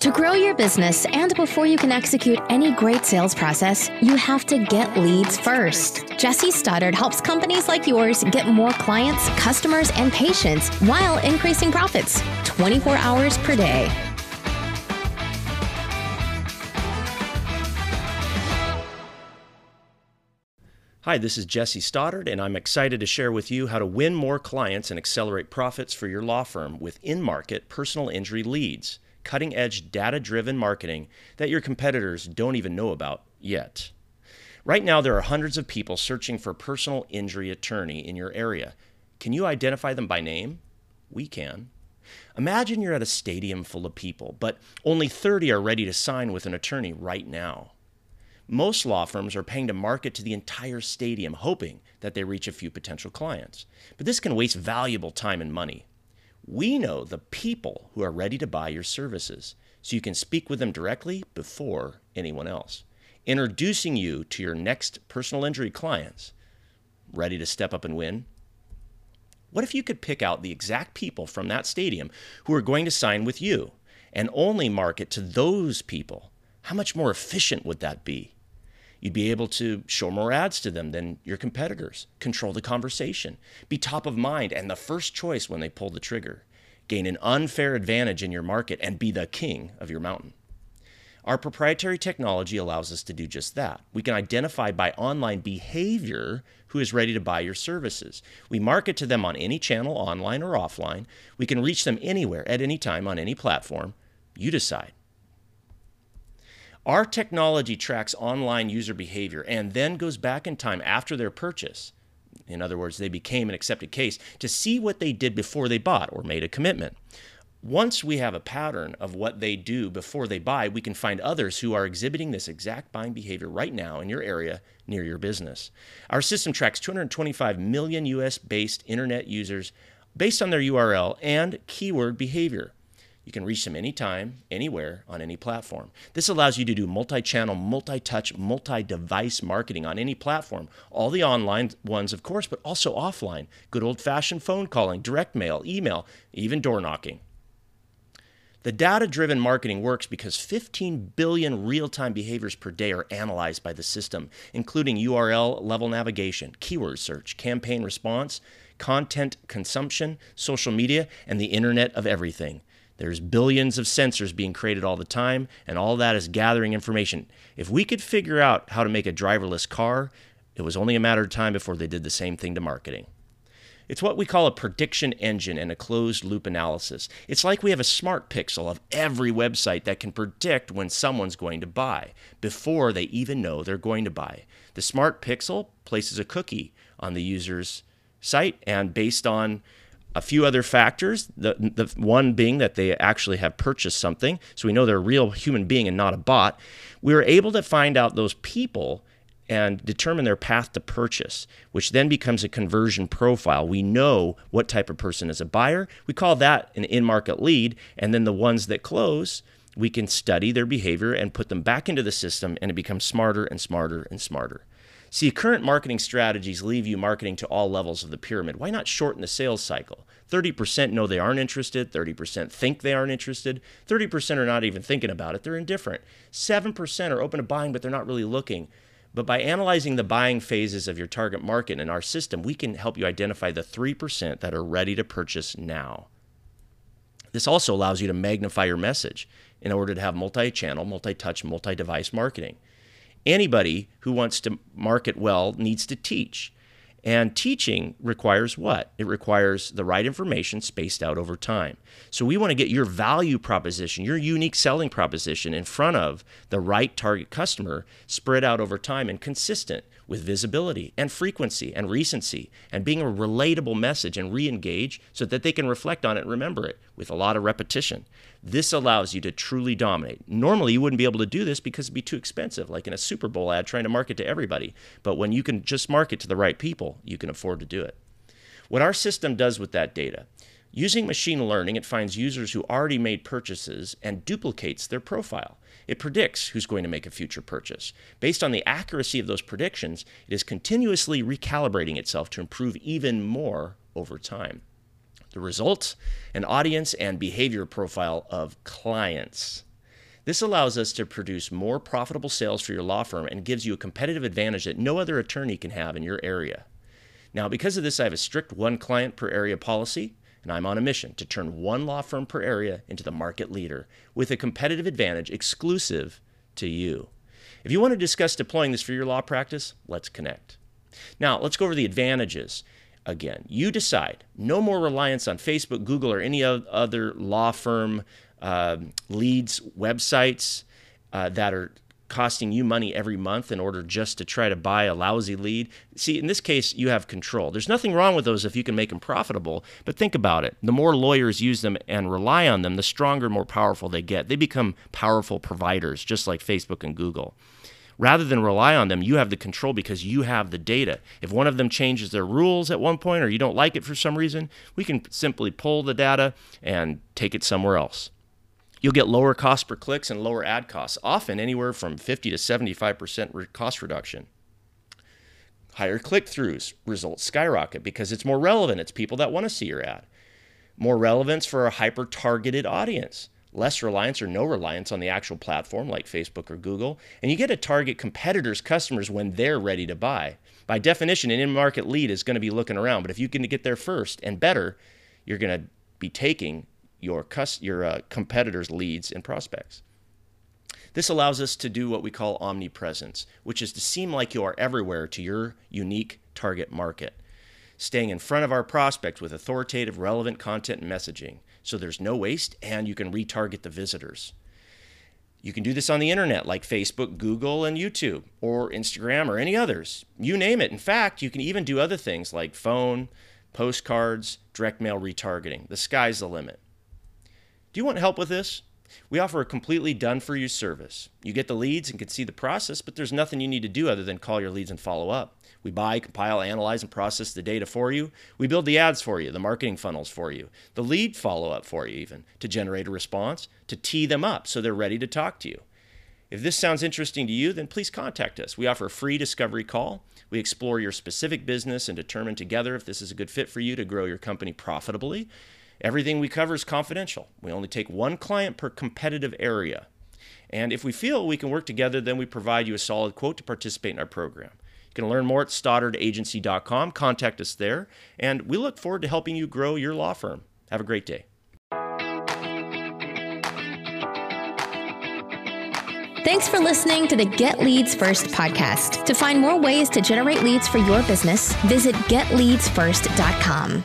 To grow your business and before you can execute any great sales process, you have to get leads first. Jesse Stoddard helps companies like yours get more clients, customers, and patients while increasing profits 24 hours per day. Hi, this is Jesse Stoddard, and I'm excited to share with you how to win more clients and accelerate profits for your law firm with in market personal injury leads cutting edge data driven marketing that your competitors don't even know about yet. Right now, there are hundreds of people searching for a personal injury attorney in your area. Can you identify them by name? We can. Imagine you're at a stadium full of people, but only 30 are ready to sign with an attorney right now. Most law firms are paying to market to the entire stadium, hoping that they reach a few potential clients. But this can waste valuable time and money. We know the people who are ready to buy your services, so you can speak with them directly before anyone else, introducing you to your next personal injury clients. Ready to step up and win? What if you could pick out the exact people from that stadium who are going to sign with you and only market to those people? How much more efficient would that be? You'd be able to show more ads to them than your competitors, control the conversation, be top of mind and the first choice when they pull the trigger, gain an unfair advantage in your market, and be the king of your mountain. Our proprietary technology allows us to do just that. We can identify by online behavior who is ready to buy your services. We market to them on any channel, online or offline. We can reach them anywhere, at any time, on any platform. You decide. Our technology tracks online user behavior and then goes back in time after their purchase. In other words, they became an accepted case to see what they did before they bought or made a commitment. Once we have a pattern of what they do before they buy, we can find others who are exhibiting this exact buying behavior right now in your area near your business. Our system tracks 225 million US based internet users based on their URL and keyword behavior. You can reach them anytime, anywhere, on any platform. This allows you to do multi channel, multi touch, multi device marketing on any platform. All the online ones, of course, but also offline. Good old fashioned phone calling, direct mail, email, even door knocking. The data driven marketing works because 15 billion real time behaviors per day are analyzed by the system, including URL level navigation, keyword search, campaign response, content consumption, social media, and the Internet of Everything. There's billions of sensors being created all the time, and all that is gathering information. If we could figure out how to make a driverless car, it was only a matter of time before they did the same thing to marketing. It's what we call a prediction engine and a closed loop analysis. It's like we have a smart pixel of every website that can predict when someone's going to buy before they even know they're going to buy. The smart pixel places a cookie on the user's site, and based on a few other factors. The, the one being that they actually have purchased something, so we know they're a real human being and not a bot. We were able to find out those people and determine their path to purchase, which then becomes a conversion profile. We know what type of person is a buyer. We call that an in market lead. And then the ones that close, we can study their behavior and put them back into the system, and it becomes smarter and smarter and smarter. See, current marketing strategies leave you marketing to all levels of the pyramid. Why not shorten the sales cycle? 30% know they aren't interested, 30% think they aren't interested, 30% are not even thinking about it, they're indifferent. 7% are open to buying, but they're not really looking. But by analyzing the buying phases of your target market in our system, we can help you identify the 3% that are ready to purchase now. This also allows you to magnify your message in order to have multi channel, multi touch, multi device marketing. Anybody who wants to market well needs to teach. And teaching requires what? It requires the right information spaced out over time. So we want to get your value proposition, your unique selling proposition in front of the right target customer, spread out over time and consistent with visibility and frequency and recency and being a relatable message and re engage so that they can reflect on it and remember it with a lot of repetition. This allows you to truly dominate. Normally, you wouldn't be able to do this because it'd be too expensive, like in a Super Bowl ad trying to market to everybody. But when you can just market to the right people, you can afford to do it. What our system does with that data Using machine learning, it finds users who already made purchases and duplicates their profile. It predicts who's going to make a future purchase. Based on the accuracy of those predictions, it is continuously recalibrating itself to improve even more over time. The result an audience and behavior profile of clients. This allows us to produce more profitable sales for your law firm and gives you a competitive advantage that no other attorney can have in your area. Now, because of this, I have a strict one client per area policy, and I'm on a mission to turn one law firm per area into the market leader with a competitive advantage exclusive to you. If you want to discuss deploying this for your law practice, let's connect. Now, let's go over the advantages. Again, you decide. No more reliance on Facebook, Google, or any other law firm uh, leads websites uh, that are costing you money every month in order just to try to buy a lousy lead. See, in this case, you have control. There's nothing wrong with those if you can make them profitable, but think about it. The more lawyers use them and rely on them, the stronger, more powerful they get. They become powerful providers, just like Facebook and Google. Rather than rely on them, you have the control because you have the data. If one of them changes their rules at one point or you don't like it for some reason, we can simply pull the data and take it somewhere else. You'll get lower cost per clicks and lower ad costs, often anywhere from 50 to 75% cost reduction. Higher click throughs, results skyrocket because it's more relevant. It's people that want to see your ad. More relevance for a hyper targeted audience. Less reliance or no reliance on the actual platform like Facebook or Google. And you get to target competitors' customers when they're ready to buy. By definition, an in market lead is going to be looking around, but if you can get there first and better, you're going to be taking your, your uh, competitors' leads and prospects. This allows us to do what we call omnipresence, which is to seem like you are everywhere to your unique target market, staying in front of our prospects with authoritative, relevant content and messaging so there's no waste and you can retarget the visitors. You can do this on the internet like Facebook, Google, and YouTube, or Instagram, or any others. You name it. In fact, you can even do other things like phone, postcards, direct mail retargeting. The sky's the limit. Do you want help with this? We offer a completely done for you service. You get the leads and can see the process, but there's nothing you need to do other than call your leads and follow up. We buy, compile, analyze, and process the data for you. We build the ads for you, the marketing funnels for you, the lead follow up for you, even to generate a response, to tee them up so they're ready to talk to you. If this sounds interesting to you, then please contact us. We offer a free discovery call. We explore your specific business and determine together if this is a good fit for you to grow your company profitably. Everything we cover is confidential. We only take one client per competitive area. And if we feel we can work together, then we provide you a solid quote to participate in our program. You can learn more at stoddardagency.com. Contact us there, and we look forward to helping you grow your law firm. Have a great day. Thanks for listening to the Get Leads First podcast. To find more ways to generate leads for your business, visit getleadsfirst.com.